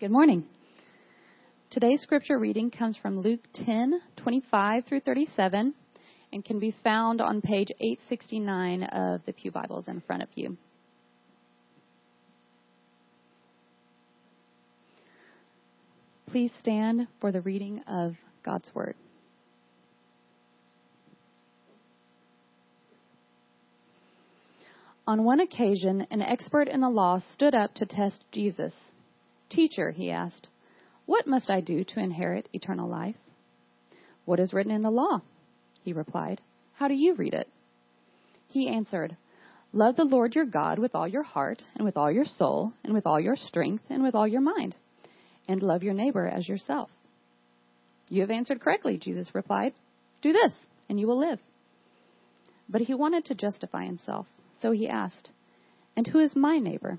Good morning. Today's scripture reading comes from Luke 10 25 through 37 and can be found on page 869 of the Pew Bibles in front of you. Please stand for the reading of God's Word. On one occasion, an expert in the law stood up to test Jesus. Teacher, he asked, what must I do to inherit eternal life? What is written in the law? He replied, How do you read it? He answered, Love the Lord your God with all your heart, and with all your soul, and with all your strength, and with all your mind, and love your neighbor as yourself. You have answered correctly, Jesus replied. Do this, and you will live. But he wanted to justify himself, so he asked, And who is my neighbor?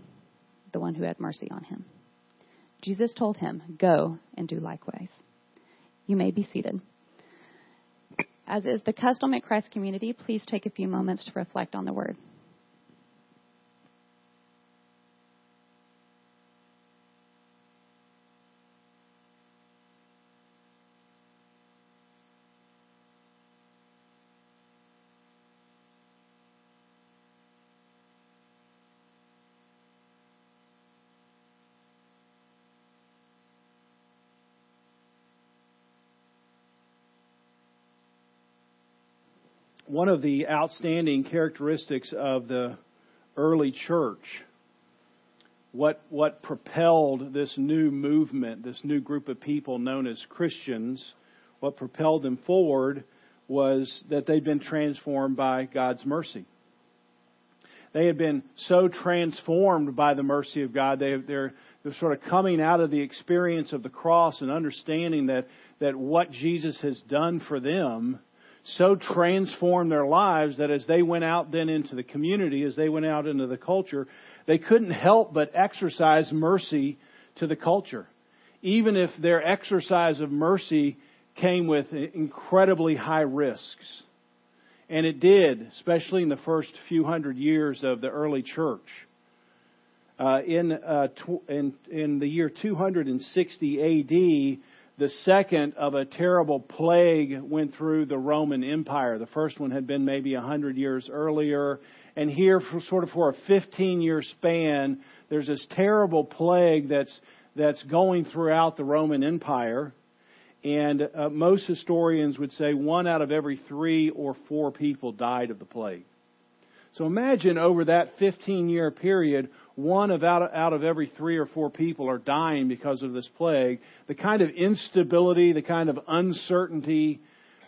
the one who had mercy on him. Jesus told him, Go and do likewise. You may be seated. As is the custom at Christ Community, please take a few moments to reflect on the word. One of the outstanding characteristics of the early church, what, what propelled this new movement, this new group of people known as Christians, what propelled them forward was that they'd been transformed by God's mercy. They had been so transformed by the mercy of God, they, they're, they're sort of coming out of the experience of the cross and understanding that, that what Jesus has done for them so transformed their lives that as they went out then into the community, as they went out into the culture, they couldn't help but exercise mercy to the culture. Even if their exercise of mercy came with incredibly high risks. And it did, especially in the first few hundred years of the early church. Uh, in, uh, tw- in, in the year 260 AD, the second of a terrible plague went through the Roman Empire. The first one had been maybe a hundred years earlier. And here, sort of for a 15 year span, there's this terrible plague that's, that's going throughout the Roman Empire. And uh, most historians would say one out of every three or four people died of the plague. So imagine over that 15 year period, one of out, of out of every three or four people are dying because of this plague. The kind of instability, the kind of uncertainty,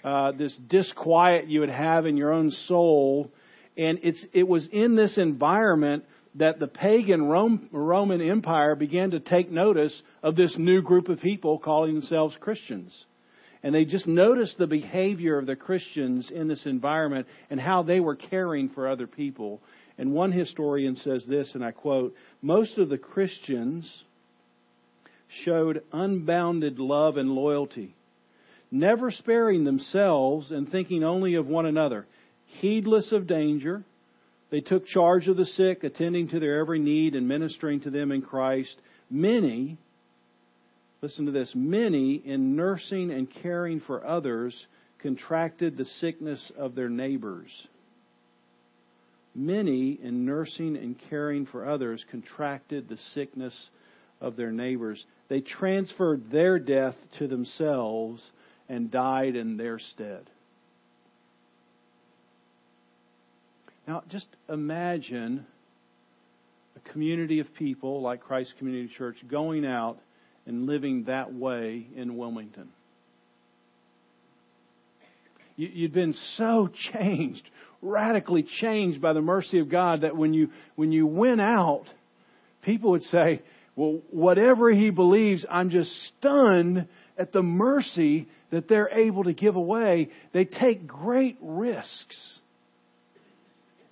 uh, this disquiet you would have in your own soul. And it's, it was in this environment that the pagan Rome, Roman Empire began to take notice of this new group of people calling themselves Christians. And they just noticed the behavior of the Christians in this environment and how they were caring for other people. And one historian says this, and I quote Most of the Christians showed unbounded love and loyalty, never sparing themselves and thinking only of one another, heedless of danger. They took charge of the sick, attending to their every need and ministering to them in Christ. Many, Listen to this. Many, in nursing and caring for others, contracted the sickness of their neighbors. Many, in nursing and caring for others, contracted the sickness of their neighbors. They transferred their death to themselves and died in their stead. Now, just imagine a community of people like Christ Community Church going out and living that way in Wilmington. You'd been so changed, radically changed by the mercy of God that when you, when you went out, people would say, well, whatever he believes, I'm just stunned at the mercy that they're able to give away. They take great risks.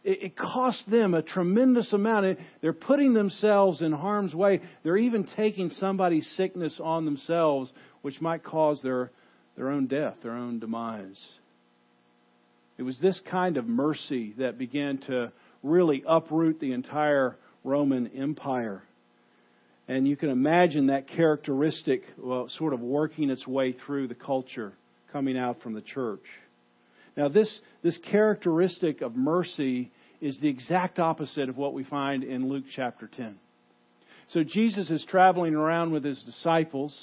It, costs them a tremendous amount. They're putting themselves in harm's way. They're even taking somebody's sickness on themselves, which might cause their, their own death, their own demise. It was this kind of mercy that began to really uproot the entire Roman Empire. And you can imagine that characteristic well, sort of working its way through the culture coming out from the church. Now, this, this characteristic of mercy is the exact opposite of what we find in Luke chapter 10. So, Jesus is traveling around with his disciples,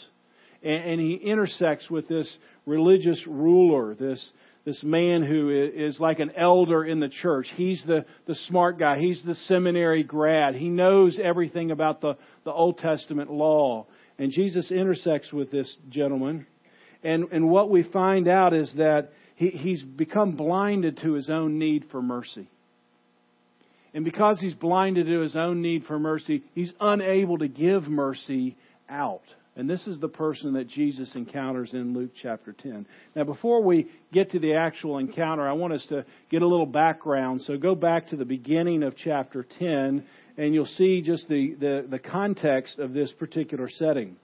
and, and he intersects with this religious ruler, this, this man who is like an elder in the church. He's the, the smart guy. He's the seminary grad. He knows everything about the, the Old Testament law. And Jesus intersects with this gentleman. And, and what we find out is that he, he's become blinded to his own need for mercy. And because he's blinded to his own need for mercy, he's unable to give mercy out. And this is the person that Jesus encounters in Luke chapter 10. Now, before we get to the actual encounter, I want us to get a little background. So go back to the beginning of chapter 10, and you'll see just the, the, the context of this particular setting.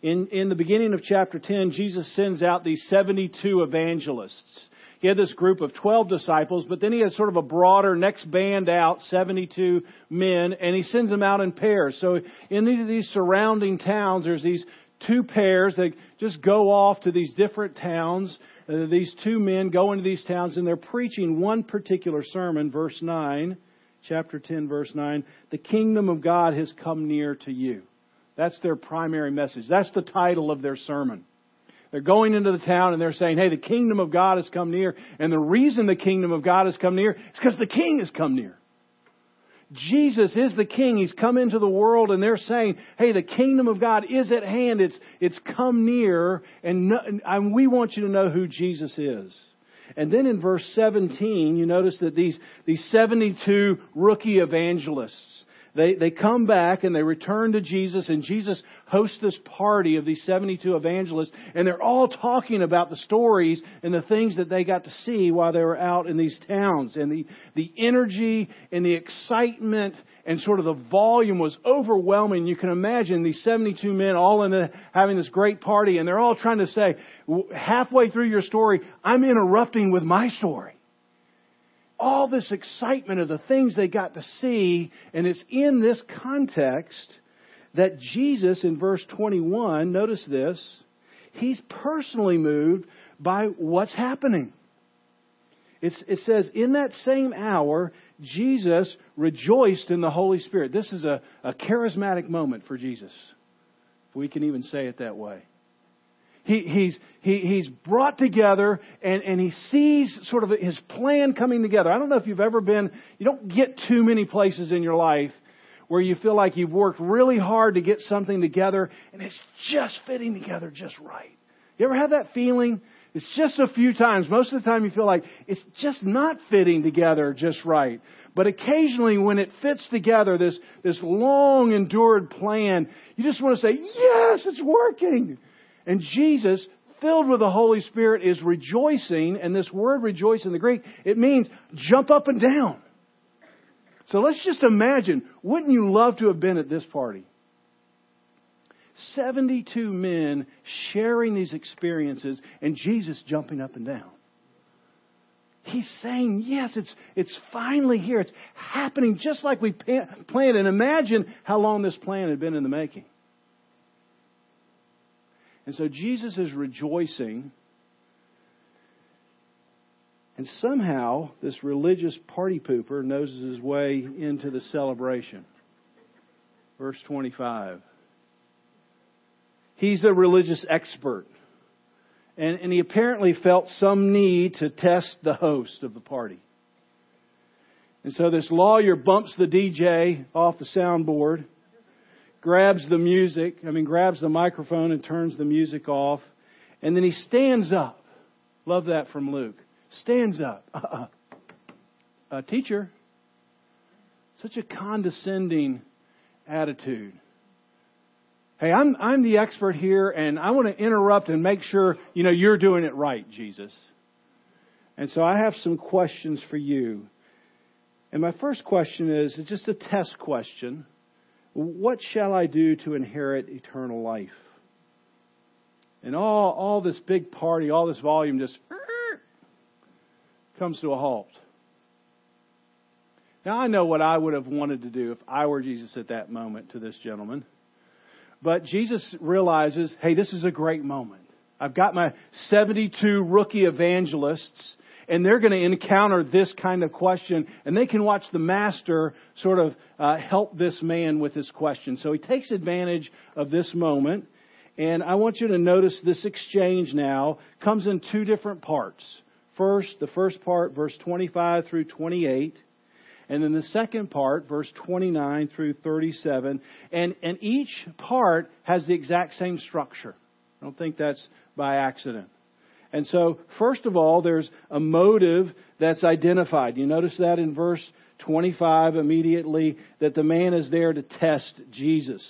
In, in the beginning of chapter 10, Jesus sends out these 72 evangelists. He had this group of 12 disciples, but then he had sort of a broader next band out, 72 men, and he sends them out in pairs. So in these surrounding towns, there's these two pairs that just go off to these different towns. Uh, these two men go into these towns and they're preaching one particular sermon, verse 9, chapter 10, verse 9. The kingdom of God has come near to you. That's their primary message. That's the title of their sermon. They're going into the town and they're saying, hey, the kingdom of God has come near. And the reason the kingdom of God has come near is because the king has come near. Jesus is the king. He's come into the world and they're saying, hey, the kingdom of God is at hand. It's, it's come near and, no, and we want you to know who Jesus is. And then in verse 17, you notice that these, these 72 rookie evangelists, they, they come back and they return to Jesus, and Jesus hosts this party of these 72 evangelists, and they're all talking about the stories and the things that they got to see while they were out in these towns. And the, the energy and the excitement and sort of the volume was overwhelming. You can imagine these 72 men all in the, having this great party, and they're all trying to say, halfway through your story, I'm interrupting with my story all this excitement of the things they got to see, and it's in this context that Jesus, in verse 21, notice this, he's personally moved by what's happening. It's, it says, in that same hour, Jesus rejoiced in the Holy Spirit. This is a, a charismatic moment for Jesus, if we can even say it that way. He, he's, he, he's brought together and, and he sees sort of his plan coming together. I don't know if you've ever been, you don't get too many places in your life where you feel like you've worked really hard to get something together and it's just fitting together just right. You ever have that feeling? It's just a few times. Most of the time you feel like it's just not fitting together just right. But occasionally when it fits together, this, this long endured plan, you just want to say, yes, it's working. And Jesus, filled with the Holy Spirit, is rejoicing, and this word rejoice in the Greek, it means jump up and down. So let's just imagine, wouldn't you love to have been at this party? 72 men sharing these experiences and Jesus jumping up and down. He's saying, yes, it's, it's finally here. It's happening just like we planned. And imagine how long this plan had been in the making. And so Jesus is rejoicing. And somehow, this religious party pooper noses his way into the celebration. Verse 25. He's a religious expert. And, and he apparently felt some need to test the host of the party. And so this lawyer bumps the DJ off the soundboard, grabs the music, I mean, grabs the microphone and turns the music off, and then he stands up. Love that from Luke. Stands up. Uh-uh. Uh, teacher, such a condescending attitude. Hey, I'm, I'm the expert here and I want to interrupt and make sure, you know, you're doing it right, Jesus. And so I have some questions for you. And my first question is, it's just a test question. What shall I do to inherit eternal life? And all, all this big party, all this volume just comes to a halt. Now, I know what I would have wanted to do if I were Jesus at that moment to this gentleman. But Jesus realizes, hey, this is a great moment. I've got my 72 rookie evangelists, and they're going to encounter this kind of question, and they can watch the master sort of uh, help this man with his question. So he takes advantage of this moment, and I want you to notice this exchange now comes in two different parts. First, the first part, verse 25 through 28 and then the second part, verse 29 through 37. And, and each part has the exact same structure. I don't think that's by accident. And so, first of all, there's a motive that's identified. You notice that in verse 25 immediately that the man is there to test Jesus.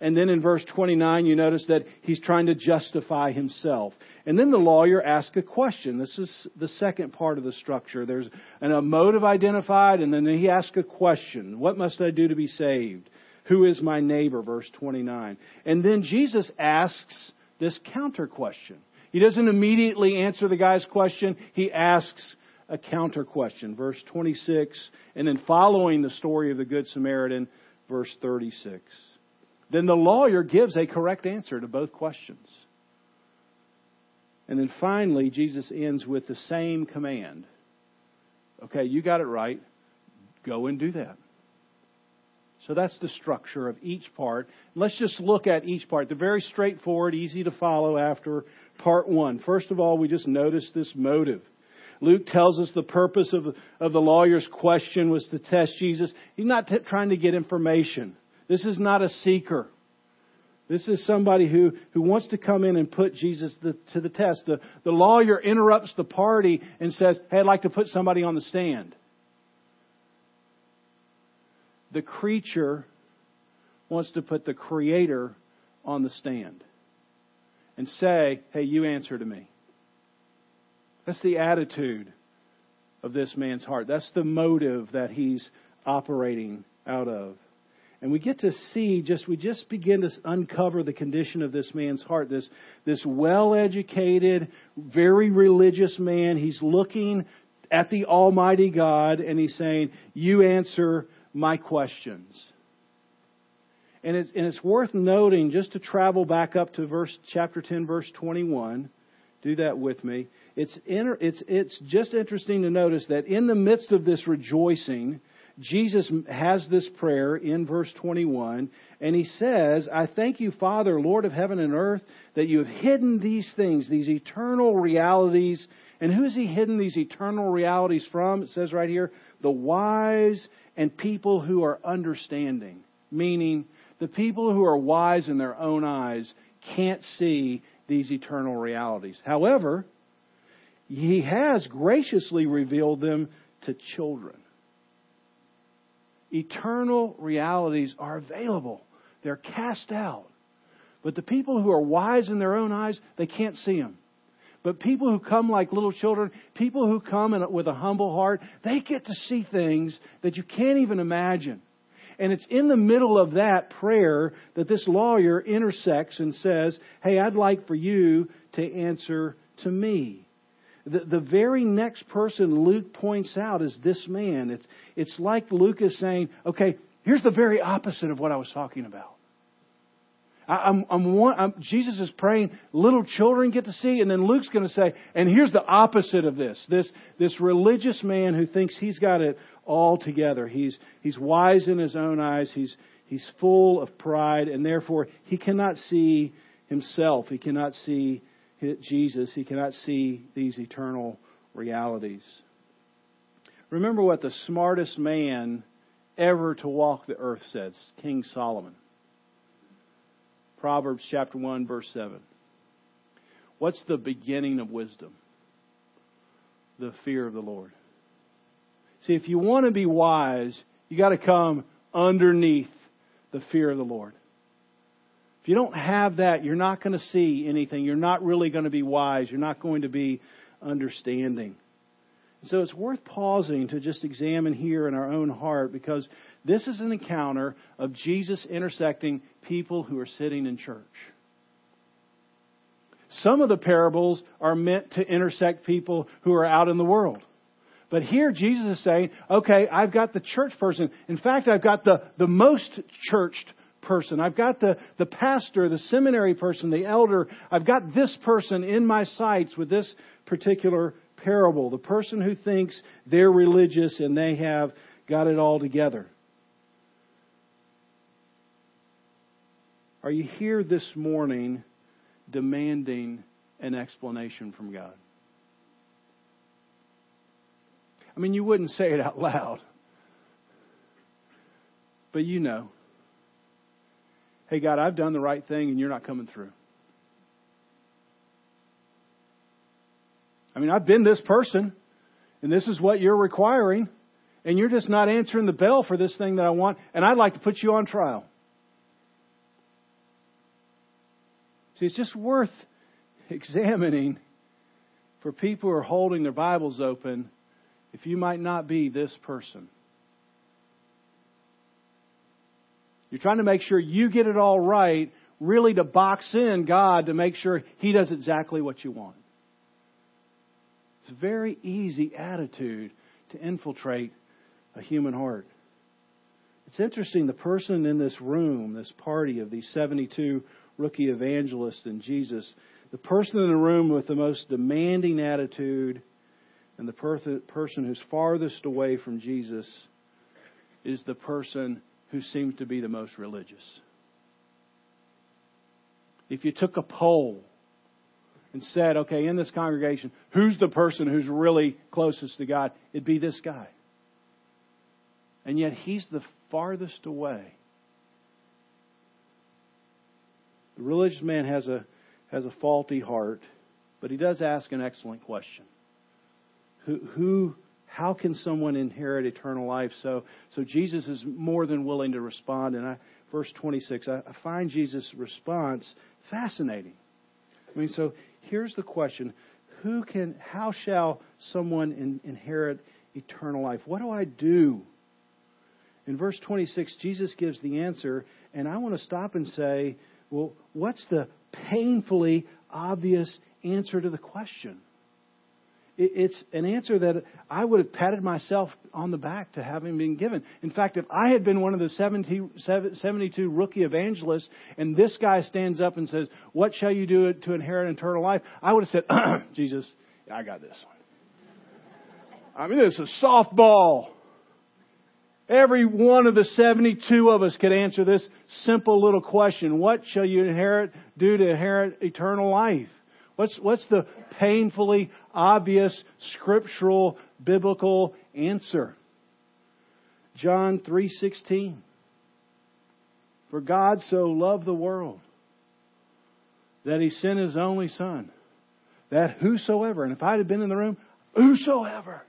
And then in verse 29, you notice that he's trying to justify himself. And then the lawyer asks a question. This is the second part of the structure. There's a motive identified, and then he asks a question. What must I do to be saved? Who is my neighbor? Verse 29. And then Jesus asks this counter question. He doesn't immediately answer the guy's question. He asks a counter question. Verse 26. And then following the story of the Good Samaritan, verse 36 then the lawyer gives a correct answer to both questions. And then finally, Jesus ends with the same command. Okay, you got it right. Go and do that. So that's the structure of each part. Let's just look at each part. They're very straightforward, easy to follow after part one. First of all, we just notice this motive. Luke tells us the purpose of, of the lawyer's question was to test Jesus. He's not t- trying to get information. This is not a seeker. This is somebody who, who wants to come in and put Jesus the, to the test. The, the lawyer interrupts the party and says, Hey, I'd like to put somebody on the stand. The creature wants to put the creator on the stand and say, Hey, you answer to me. That's the attitude of this man's heart. That's the motive that he's operating out of. And we get to see just, we just begin to uncover the condition of this man's heart. This, this well educated, very religious man. He's looking at the Almighty God and he's saying, You answer my questions. And it's, and it's worth noting, just to travel back up to verse, chapter 10, verse 21. Do that with me. It's, inter, it's, it's just interesting to notice that in the midst of this rejoicing, Jesus has this prayer in verse 21, and he says, I thank you, Father, Lord of heaven and earth, that you have hidden these things, these eternal realities. And who has he hidden these eternal realities from? It says right here, the wise and people who are understanding. Meaning, the people who are wise in their own eyes can't see these eternal realities. However, he has graciously revealed them to children eternal realities are available. They're cast out. But the people who are wise in their own eyes, they can't see them. But people who come like little children, people who come in, with a humble heart, they get to see things that you can't even imagine. And it's in the middle of that prayer that this lawyer intersects and says, Hey, I'd like for you to answer to me. The, the very next person Luke points out is this man. It's, it's like Luke is saying, okay, here's the very opposite of what I was talking about. I'm, I'm, one, I'm, Jesus is praying, little children get to see, and then Luke's going to say, and here's the opposite of this. This, this religious man who thinks he's got it all together. He's, he's wise in his own eyes. He's, He's full of pride, and therefore he cannot see himself. He cannot see Jesus. He cannot see these eternal realities. Remember what the smartest man ever to walk the earth says, King Solomon. Proverbs chapter 1, verse 7. What's the beginning of wisdom? The fear of the Lord. See, if you want to be wise, you got to come underneath the fear of the Lord. If you don't have that, you're not going to see anything. You're not really going to be wise. You're not going to be understanding. So it's worth pausing to just examine here in our own heart because this is an encounter of Jesus intersecting people who are sitting in church. Some of the parables are meant to intersect people who are out in the world. But here Jesus is saying, okay, I've got the church person. In fact, I've got the, the most churched person. I've got the, the pastor, the seminary person, the elder. I've got this person in my sights with this particular parable. The person who thinks they're religious and they have got it all together. Are you here this morning demanding an explanation from God? I mean, you wouldn't say it out loud, but you know. Hey, God, I've done the right thing and you're not coming through. I mean, I've been this person and this is what you're requiring and you're just not answering the bell for this thing that I want and I'd like to put you on trial. See, it's just worth examining for people who are holding their Bibles open if you might not be this person. You're trying to make sure you get it all right, really to box in God to make sure He does exactly what you want. It's a very easy attitude to infiltrate a human heart. It's interesting, the person in this room, this party of these 72 rookie evangelist and Jesus, the person in the room with the most demanding attitude and the per- person who's farthest away from Jesus is the person who seems to be the most religious. If you took a poll and said, okay, in this congregation, who's the person who's really closest to God? It'd be this guy. And yet he's the farthest away The religious man has a, has a faulty heart, but he does ask an excellent question. Who, who, how can someone inherit eternal life? So, so Jesus is more than willing to respond. And I, verse 26, I, I find Jesus' response fascinating. I mean, so here's the question. Who can, how shall someone in, inherit eternal life? What do I do? In verse 26, Jesus gives the answer, and I want to stop and say, well, what's the painfully obvious answer to the question? It's an answer that I would have patted myself on the back to having been given. In fact, if I had been one of the 70, 72 rookie evangelists and this guy stands up and says, What shall you do to inherit eternal life? I would have said, Jesus, I got this one. I mean, this is softball. Every one of the 72 of us could answer this simple little question. What shall you inherit, do to inherit eternal life? What's, what's the painfully obvious scriptural biblical answer? John 3:16 For God so loved the world that he sent his only son that whosoever and if I had been in the room whosoever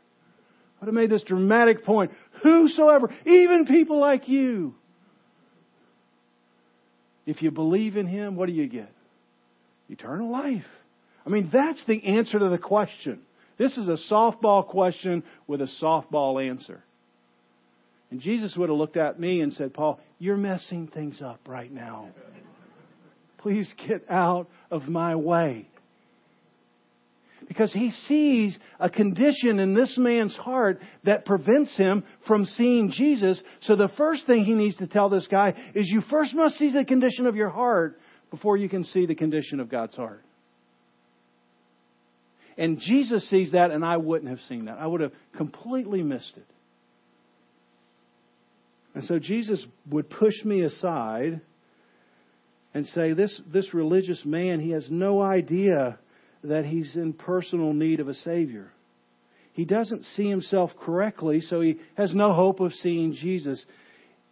would have made this dramatic point. Whosoever, even people like you, if you believe in Him, what do you get? Eternal life. I mean, that's the answer to the question. This is a softball question with a softball answer. And Jesus would have looked at me and said, Paul, you're messing things up right now. Please get out of my way because he sees a condition in this man's heart that prevents him from seeing Jesus. So the first thing he needs to tell this guy is you first must see the condition of your heart before you can see the condition of God's heart. And Jesus sees that, and I wouldn't have seen that. I would have completely missed it. And so Jesus would push me aside and say, this, this religious man, he has no idea that he's in personal need of a Savior. He doesn't see himself correctly, so he has no hope of seeing Jesus.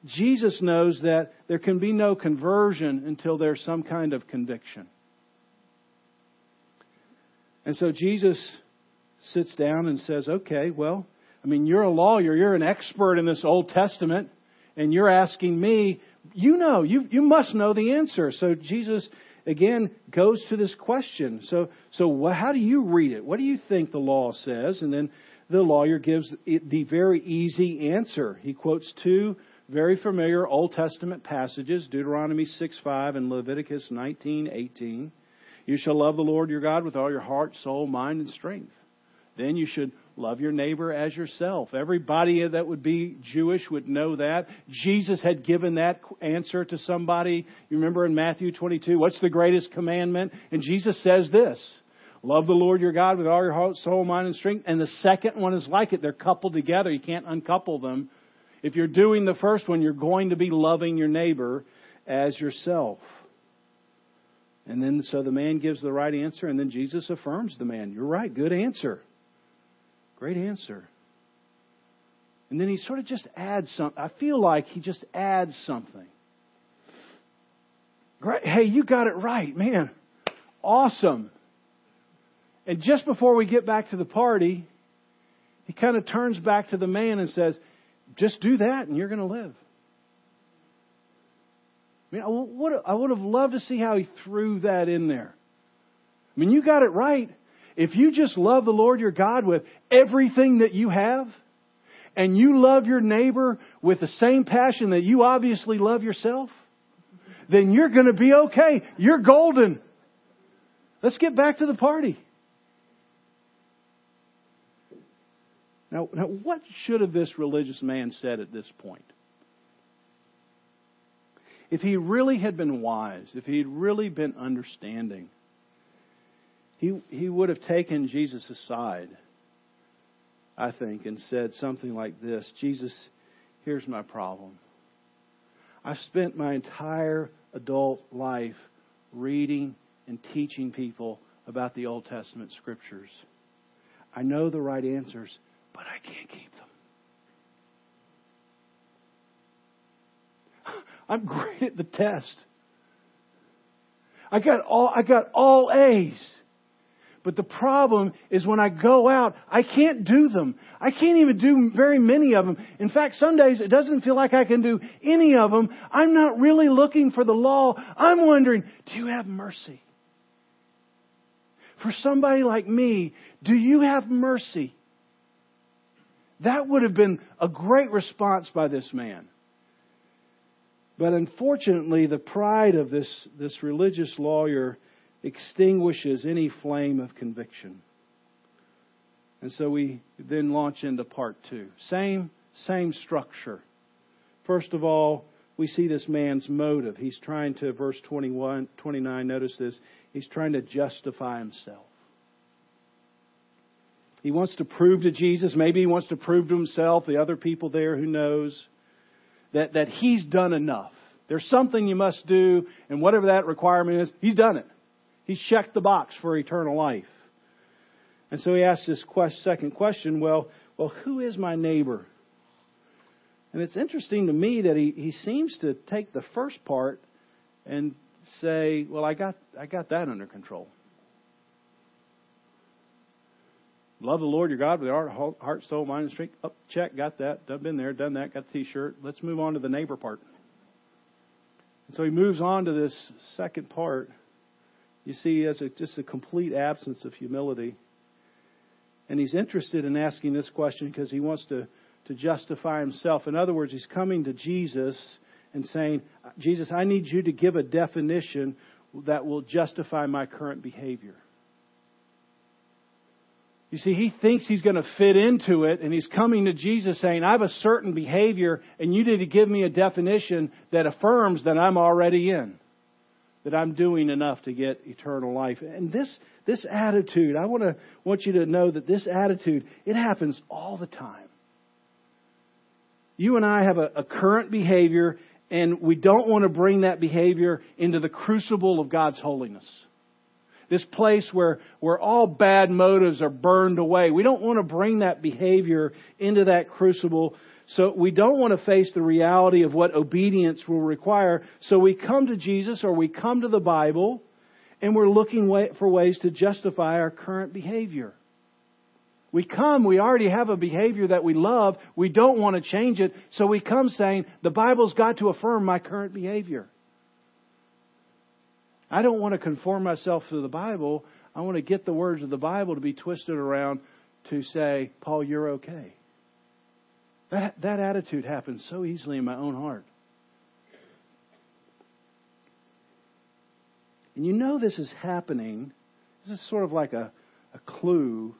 Jesus knows that there can be no conversion until there's some kind of conviction. And so Jesus sits down and says, Okay, well, I mean, you're a lawyer, you're an expert in this Old Testament, and you're asking me, you know, you, you must know the answer. So Jesus, again, goes to this question. So, so how do you read it? What do you think the law says? And then the lawyer gives the very easy answer. He quotes two very familiar Old Testament passages, Deuteronomy 6 5 and Leviticus 19:18. You shall love the Lord your God with all your heart, soul, mind, and strength. Then you should love your neighbor as yourself. Everybody that would be Jewish would know that. Jesus had given that answer to somebody. You remember in Matthew 22, what's the greatest commandment? And Jesus says this. Love the Lord your God with all your heart, soul, mind, and strength. And the second one is like it. They're coupled together. You can't uncouple them. If you're doing the first one, you're going to be loving your neighbor as yourself. And then, so the man gives the right answer, and then Jesus affirms the man. You're right, good answer. Great answer. And then he sort of just adds something. I feel like he just adds something. Great. Hey, you got it right, man. Awesome. And just before we get back to the party, he kind of turns back to the man and says, Just do that and you're going to live. I mean, I would, I would have loved to see how he threw that in there. I mean, you got it right. If you just love the Lord your God with everything that you have, and you love your neighbor with the same passion that you obviously love yourself, then you're going to be okay. You're golden. Let's get back to the party. Now, now what should have this religious man said at this point? if he really had been wise, if he had really been understanding, he, he would have taken Jesus aside, I think, and said something like this Jesus, here's my problem. I've spent my entire adult life reading and teaching people about the Old Testament scriptures. I know the right answers, but I can't keep them. I'm great at the test. I got all, I got all A's. But the problem is when I go out, I can't do them. I can't even do very many of them. In fact, some days it doesn't feel like I can do any of them. I'm not really looking for the law. I'm wondering, do you have mercy? For somebody like me, do you have mercy? That would have been a great response by this man. But unfortunately, the pride of this, this religious lawyer extinguishes any flame of conviction. And so we then launch into part two. Same, same structure. First of all, we see this man's motive. He's trying to, verse 21, 29, notice this, he's trying to justify himself. He wants to prove to Jesus, maybe he wants to prove to himself, the other people there, who knows, that, that he's done enough. There's something you must do, and whatever that requirement is, he's done it. He's checked the box for eternal life. And so he asks this quest, second question, well, well, who is my neighbor? And it's interesting to me that he, he seems to take the first part and say, well, I got, I got that under control. Love the Lord your God with your heart, heart soul, mind, and strength. Up, oh, check, got that. Been there, done that, got the t-shirt. Let's move on to the neighbor part. And so he moves on to this second part. You see, as a, just a complete absence of humility. And he's interested in asking this question because he wants to, to justify himself. In other words, he's coming to Jesus and saying, Jesus, I need you to give a definition that will justify my current behavior. You see, he thinks he's going to fit into it, and he's coming to Jesus saying, I have a certain behavior, and you need to give me a definition that affirms that I'm already in, that I'm doing enough to get eternal life. And this, this attitude, I want, to, want you to know that this attitude, it happens all the time. You and I have a, a current behavior, and we don't want to bring that behavior into the crucible of God's holiness. This place where, where all bad motives are burned away. We don't want to bring that behavior into that crucible. So we don't want to face the reality of what obedience will require. So we come to Jesus or we come to the Bible and we're looking for ways to justify our current behavior. We come, we already have a behavior that we love, we don't want to change it, so we come saying, the Bible's got to affirm my current behavior. I don't want to conform myself to the Bible. I want to get the words of the Bible to be twisted around to say, Paul, you're okay. That, that attitude happens so easily in my own heart. And you know this is happening. This is sort of like a, a clue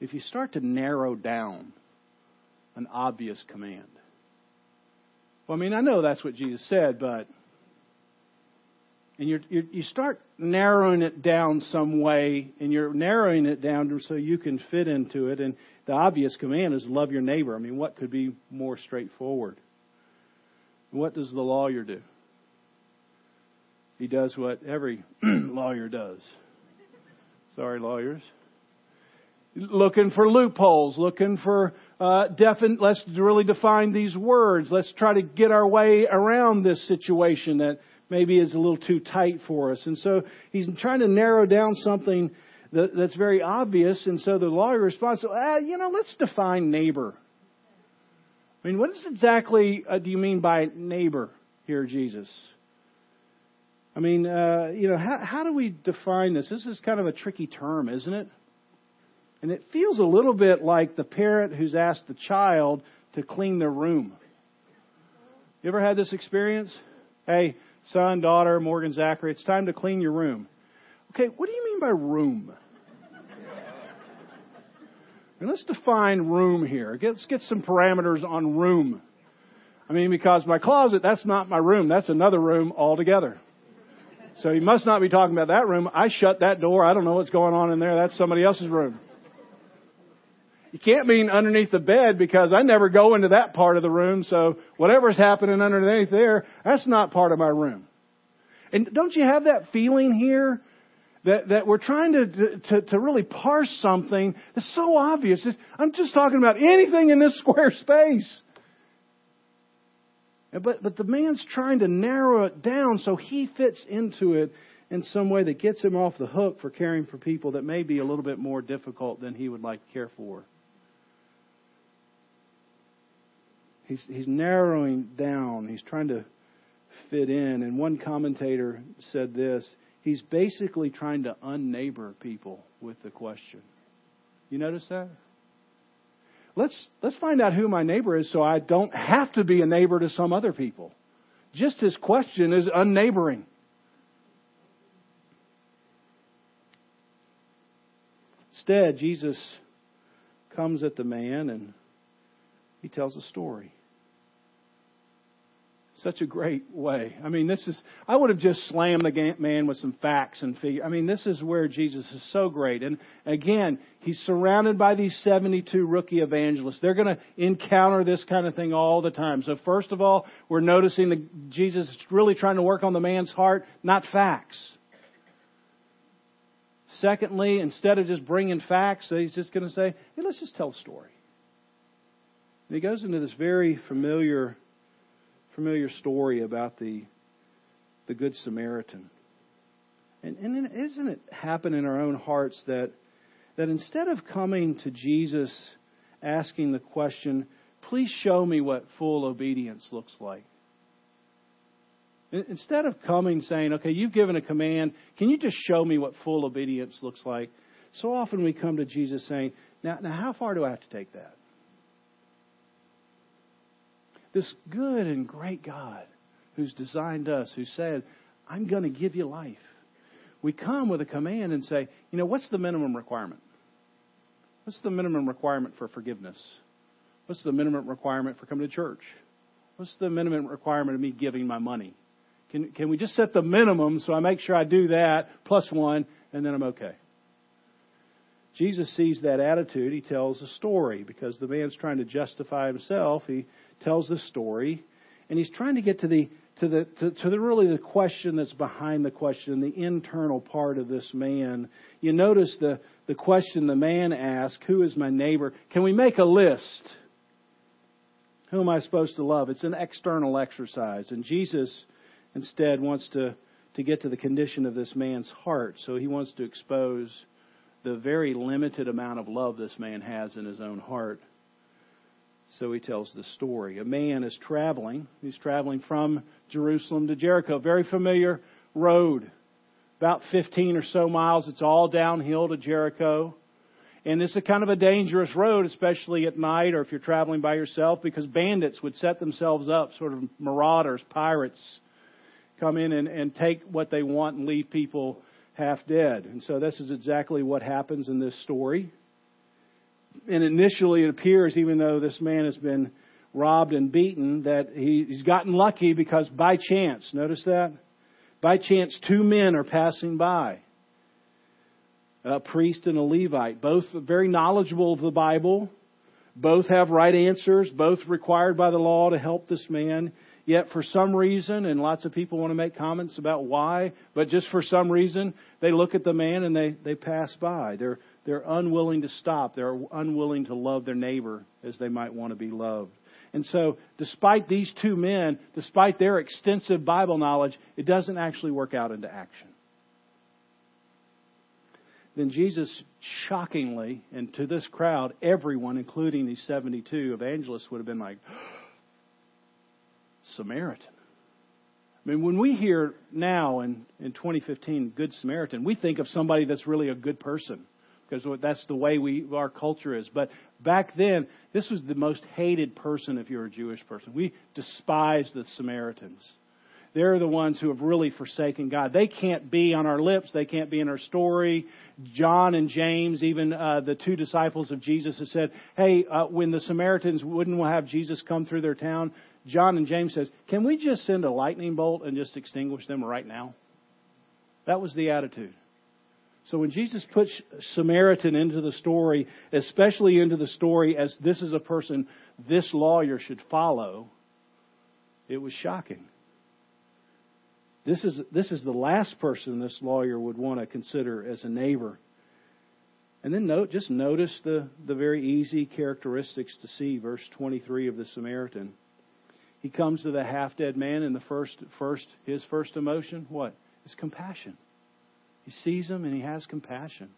if you start to narrow down an obvious command. Well, I mean, I know that's what Jesus said, but and you you start narrowing it down some way, and you're narrowing it down so you can fit into it. And the obvious command is love your neighbor. I mean, what could be more straightforward? What does the lawyer do? He does what every lawyer does. Sorry, lawyers looking for loopholes, looking for uh, definite. Let's really define these words. Let's try to get our way around this situation that maybe is a little too tight for us. And so he's trying to narrow down something that, that's very obvious. And so the lawyer responds, ah, you know, let's define neighbor. I mean, what is exactly uh, do you mean by neighbor here, Jesus? I mean, uh, you know, how, how do we define this? This is kind of a tricky term, isn't it? And it feels a little bit like the parent who's asked the child to clean their room. You ever had this experience? Hey, son, daughter, Morgan, Zachary, it's time to clean your room. Okay, what do you mean by room? Let's define room here. Let's get some parameters on room. I mean, because my closet, that's not my room. That's another room altogether. So you must not be talking about that room. I shut that door. I don't know what's going on in there. That's somebody else's room. You can't mean underneath the bed because I never go into that part of the room, so whatever's happening underneath there, that's not part of my room. And don't you have that feeling here? That, that we're trying to, to, to really parse something that's so obvious. I'm just talking about anything in this square space. But, but the man's trying to narrow it down so he fits into it in some way that gets him off the hook for caring for people that may be a little bit more difficult than he would like to care for. He's, he's narrowing down. He's trying to fit in. And one commentator said this he's basically trying to unneighbor people with the question. You notice that? Let's, let's find out who my neighbor is so I don't have to be a neighbor to some other people. Just his question is unneighboring. Instead, Jesus comes at the man and he tells a story. Such a great way. I mean, this is, I would have just slammed the man with some facts and figures. I mean, this is where Jesus is so great. And again, he's surrounded by these 72 rookie evangelists. They're going to encounter this kind of thing all the time. So first of all, we're noticing that Jesus is really trying to work on the man's heart, not facts. Secondly, instead of just bringing facts, he's just going to say, hey, let's just tell a story. And he goes into this very familiar, familiar story about the, the Good Samaritan. And, and isn't it happen in our own hearts that, that instead of coming to Jesus asking the question, please show me what full obedience looks like. Instead of coming saying, okay, you've given a command, can you just show me what full obedience looks like? So often we come to Jesus saying, now, now how far do I have to take that? This good and great God who's designed us, who said, I'm going to give you life. We come with a command and say, you know, what's the minimum requirement? What's the minimum requirement for forgiveness? What's the minimum requirement for coming to church? What's the minimum requirement of me giving my money? Can, can we just set the minimum so I make sure I do that plus one and then I'm okay? Jesus sees that attitude. He tells a story because the man's trying to justify himself. He tells the story, and he's trying to get to the to the to, to the really the question that's behind the question, the internal part of this man. You notice the the question the man asks, "Who is my neighbor?" Can we make a list? Who am I supposed to love? It's an external exercise, and Jesus instead wants to to get to the condition of this man's heart. So he wants to expose the very limited amount of love this man has in his own heart. So he tells the story. A man is traveling. He's traveling from Jerusalem to Jericho. Very familiar road. About 15 or so miles. It's all downhill to Jericho. And it's a kind of a dangerous road, especially at night or if you're traveling by yourself, because bandits would set themselves up, sort of marauders, pirates, come in and, and take what they want and leave people half dead. And so this is exactly what happens in this story. And initially it appears, even though this man has been robbed and beaten, that he, he's gotten lucky because by chance, notice that? By chance, two men are passing by. A priest and a Levite, both very knowledgeable of the Bible, both have right answers, both required by the law to help this man. Yet for some reason, and lots of people want to make comments about why, but just for some reason, they look at the man and they, they pass by. They're, they're unwilling to stop. They're unwilling to love their neighbor as they might want to be loved. And so, despite these two men, despite their extensive Bible knowledge, it doesn't actually work out into action. Then Jesus, shockingly, and to this crowd, everyone, including these 72 evangelists, would have been like, Samaritan. I mean, when we hear now in, in 2015 Good Samaritan, we think of somebody that's really a good person because that's the way we our culture is. But back then, this was the most hated person if you're a Jewish person. We despise the Samaritans. They're the ones who have really forsaken God. They can't be on our lips. They can't be in our story. John and James, even uh, the two disciples of Jesus, have said, "Hey, uh, when the Samaritans wouldn't have Jesus come through their town, John and James says, "Can we just send a lightning bolt and just extinguish them right now?" That was the attitude. So when Jesus puts Samaritan into the story, especially into the story as this is a person this lawyer should follow, it was shocking. This is, this is the last person this lawyer would want to consider as a neighbor. And then note, just notice the, the very easy characteristics to see, verse 23 of the Samaritan. He comes to the half dead man, and the first, first, his first emotion, what? Is compassion. He sees him and he has compassion.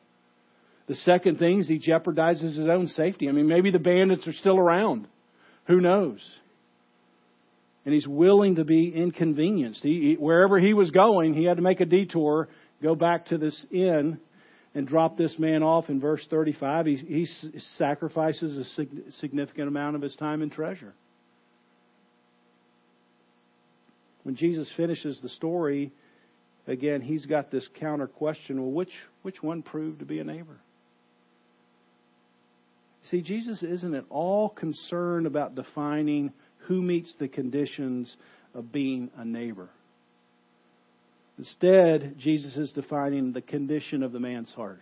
The second thing is he jeopardizes his own safety. I mean, maybe the bandits are still around. Who knows? And he's willing to be inconvenienced. He, he, wherever he was going, he had to make a detour, go back to this inn, and drop this man off in verse 35. He, he sacrifices a significant amount of his time and treasure. When Jesus finishes the story, again, he's got this counter question well, which, which one proved to be a neighbor? See, Jesus isn't at all concerned about defining who meets the conditions of being a neighbor. Instead, Jesus is defining the condition of the man's heart.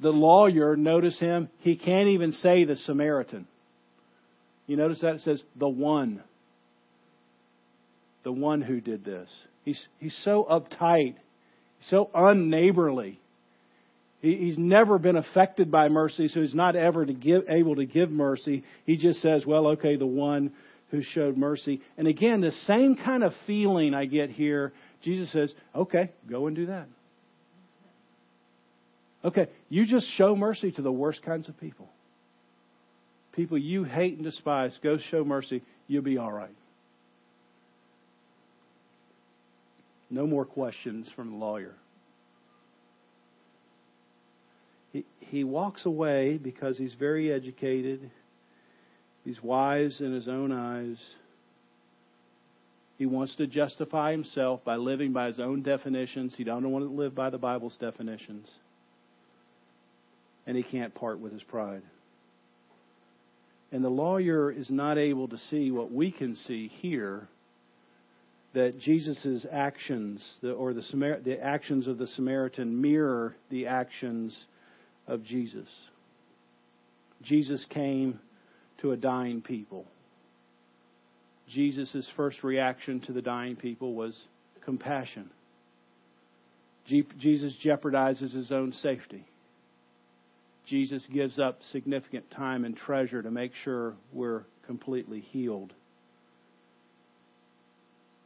The lawyer, notice him, he can't even say the Samaritan. You notice that it says the one the one who did this. He's, he's so uptight, so unneighborly. He, he's never been affected by mercy, so he's not ever to give, able to give mercy. He just says, well, okay, the one who showed mercy. And again, the same kind of feeling I get here. Jesus says, okay, go and do that. Okay, you just show mercy to the worst kinds of people. People you hate and despise, go show mercy. You'll be all right. No more questions from the lawyer. He, he walks away because he's very educated. He's wise in his own eyes. He wants to justify himself by living by his own definitions. He doesn't want to live by the Bible's definitions. And he can't part with his pride. And the lawyer is not able to see what we can see here that Jesus' actions, or the, Samar- the actions of the Samaritan, mirror the actions of Jesus. Jesus came to a dying people. Jesus' first reaction to the dying people was compassion. Jesus jeopardizes his own safety. Jesus gives up significant time and treasure to make sure we're completely healed.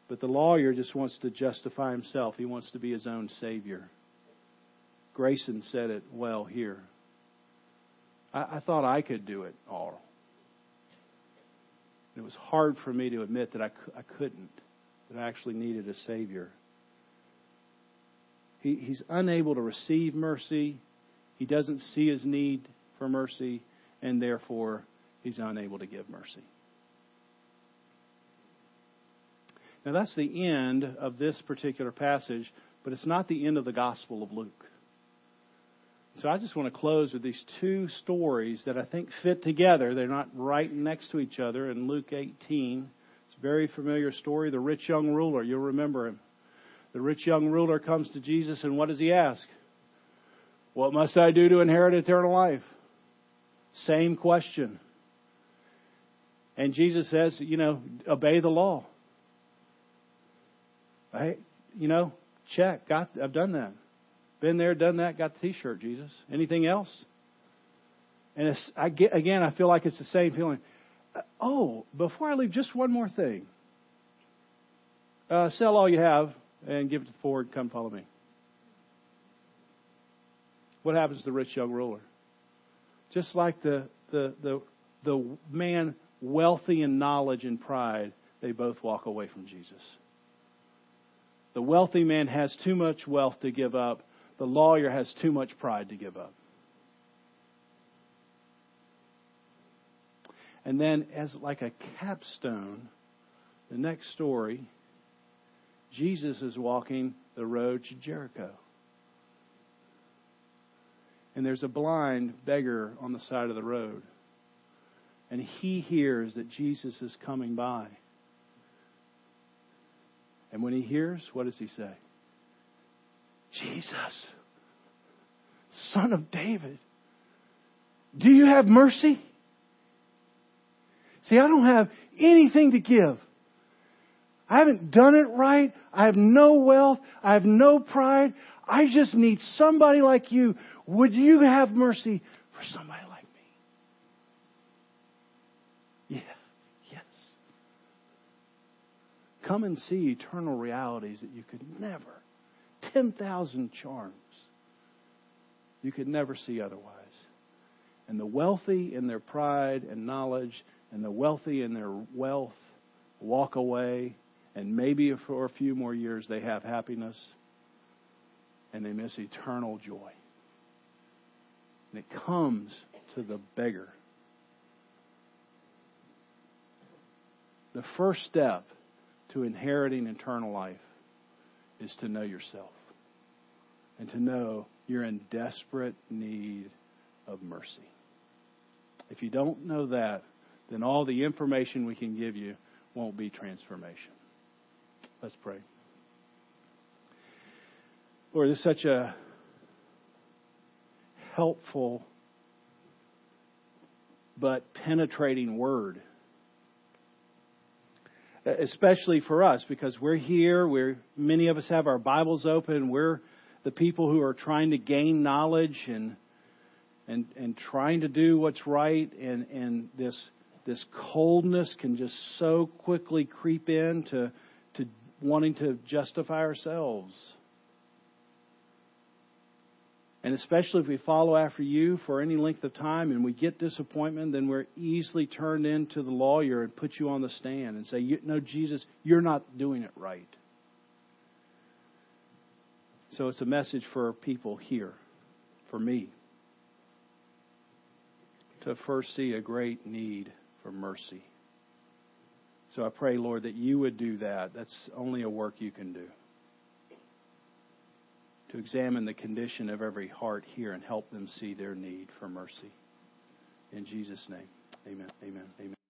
But the lawyer just wants to justify himself. He wants to be his own Savior. Grayson said it well here. I, I thought I could do it all. It was hard for me to admit that I, I couldn't, that I actually needed a Savior. He, he's unable to receive mercy. He doesn't see his need for mercy, and therefore he's unable to give mercy. Now, that's the end of this particular passage, but it's not the end of the Gospel of Luke. So I just want to close with these two stories that I think fit together. They're not right next to each other in Luke 18. It's a very familiar story. The rich young ruler, you'll remember him. The rich young ruler comes to Jesus, and what does he ask? What must I do to inherit eternal life? Same question. And Jesus says, you know, obey the law. I, you know, check. Got, I've done that. Been there, done that. Got the T-shirt, Jesus. Anything else? And it's, I get again. I feel like it's the same feeling. Oh, before I leave, just one more thing. Uh, sell all you have and give it to Ford. Come follow me. What happens to the rich young ruler? Just like the the the the man wealthy in knowledge and pride, they both walk away from Jesus. The wealthy man has too much wealth to give up. The lawyer has too much pride to give up. And then, as like a capstone, the next story, Jesus is walking the road to Jericho. And there's a blind beggar on the side of the road. And he hears that Jesus is coming by. And when he hears, what does he say? Jesus, Son of David, do you have mercy? See, I don't have anything to give. I haven't done it right. I have no wealth. I have no pride. I just need somebody like you. Would you have mercy for somebody like me? Yeah. Come and see eternal realities that you could never, 10,000 charms, you could never see otherwise. And the wealthy in their pride and knowledge, and the wealthy in their wealth walk away, and maybe for a few more years they have happiness, and they miss eternal joy. And it comes to the beggar. The first step to inheriting eternal life is to know yourself and to know you're in desperate need of mercy. If you don't know that, then all the information we can give you won't be transformation. Let's pray. Lord, this is such a helpful but penetrating word especially for us because we're here. We're many of us have our Bibles open. We're the people who are trying to gain knowledge and and and trying to do what's right. And and this this coldness can just so quickly creep in to to wanting to justify ourselves. And especially if we follow after you for any length of time and we get disappointment, then we're easily turned into the lawyer and put you on the stand and say, No, Jesus, you're not doing it right. So it's a message for people here, for me, to first see a great need for mercy. So I pray, Lord, that you would do that. That's only a work you can do to examine the condition of every heart here and help them see their need for mercy. In Jesus' name, amen. Amen. Amen.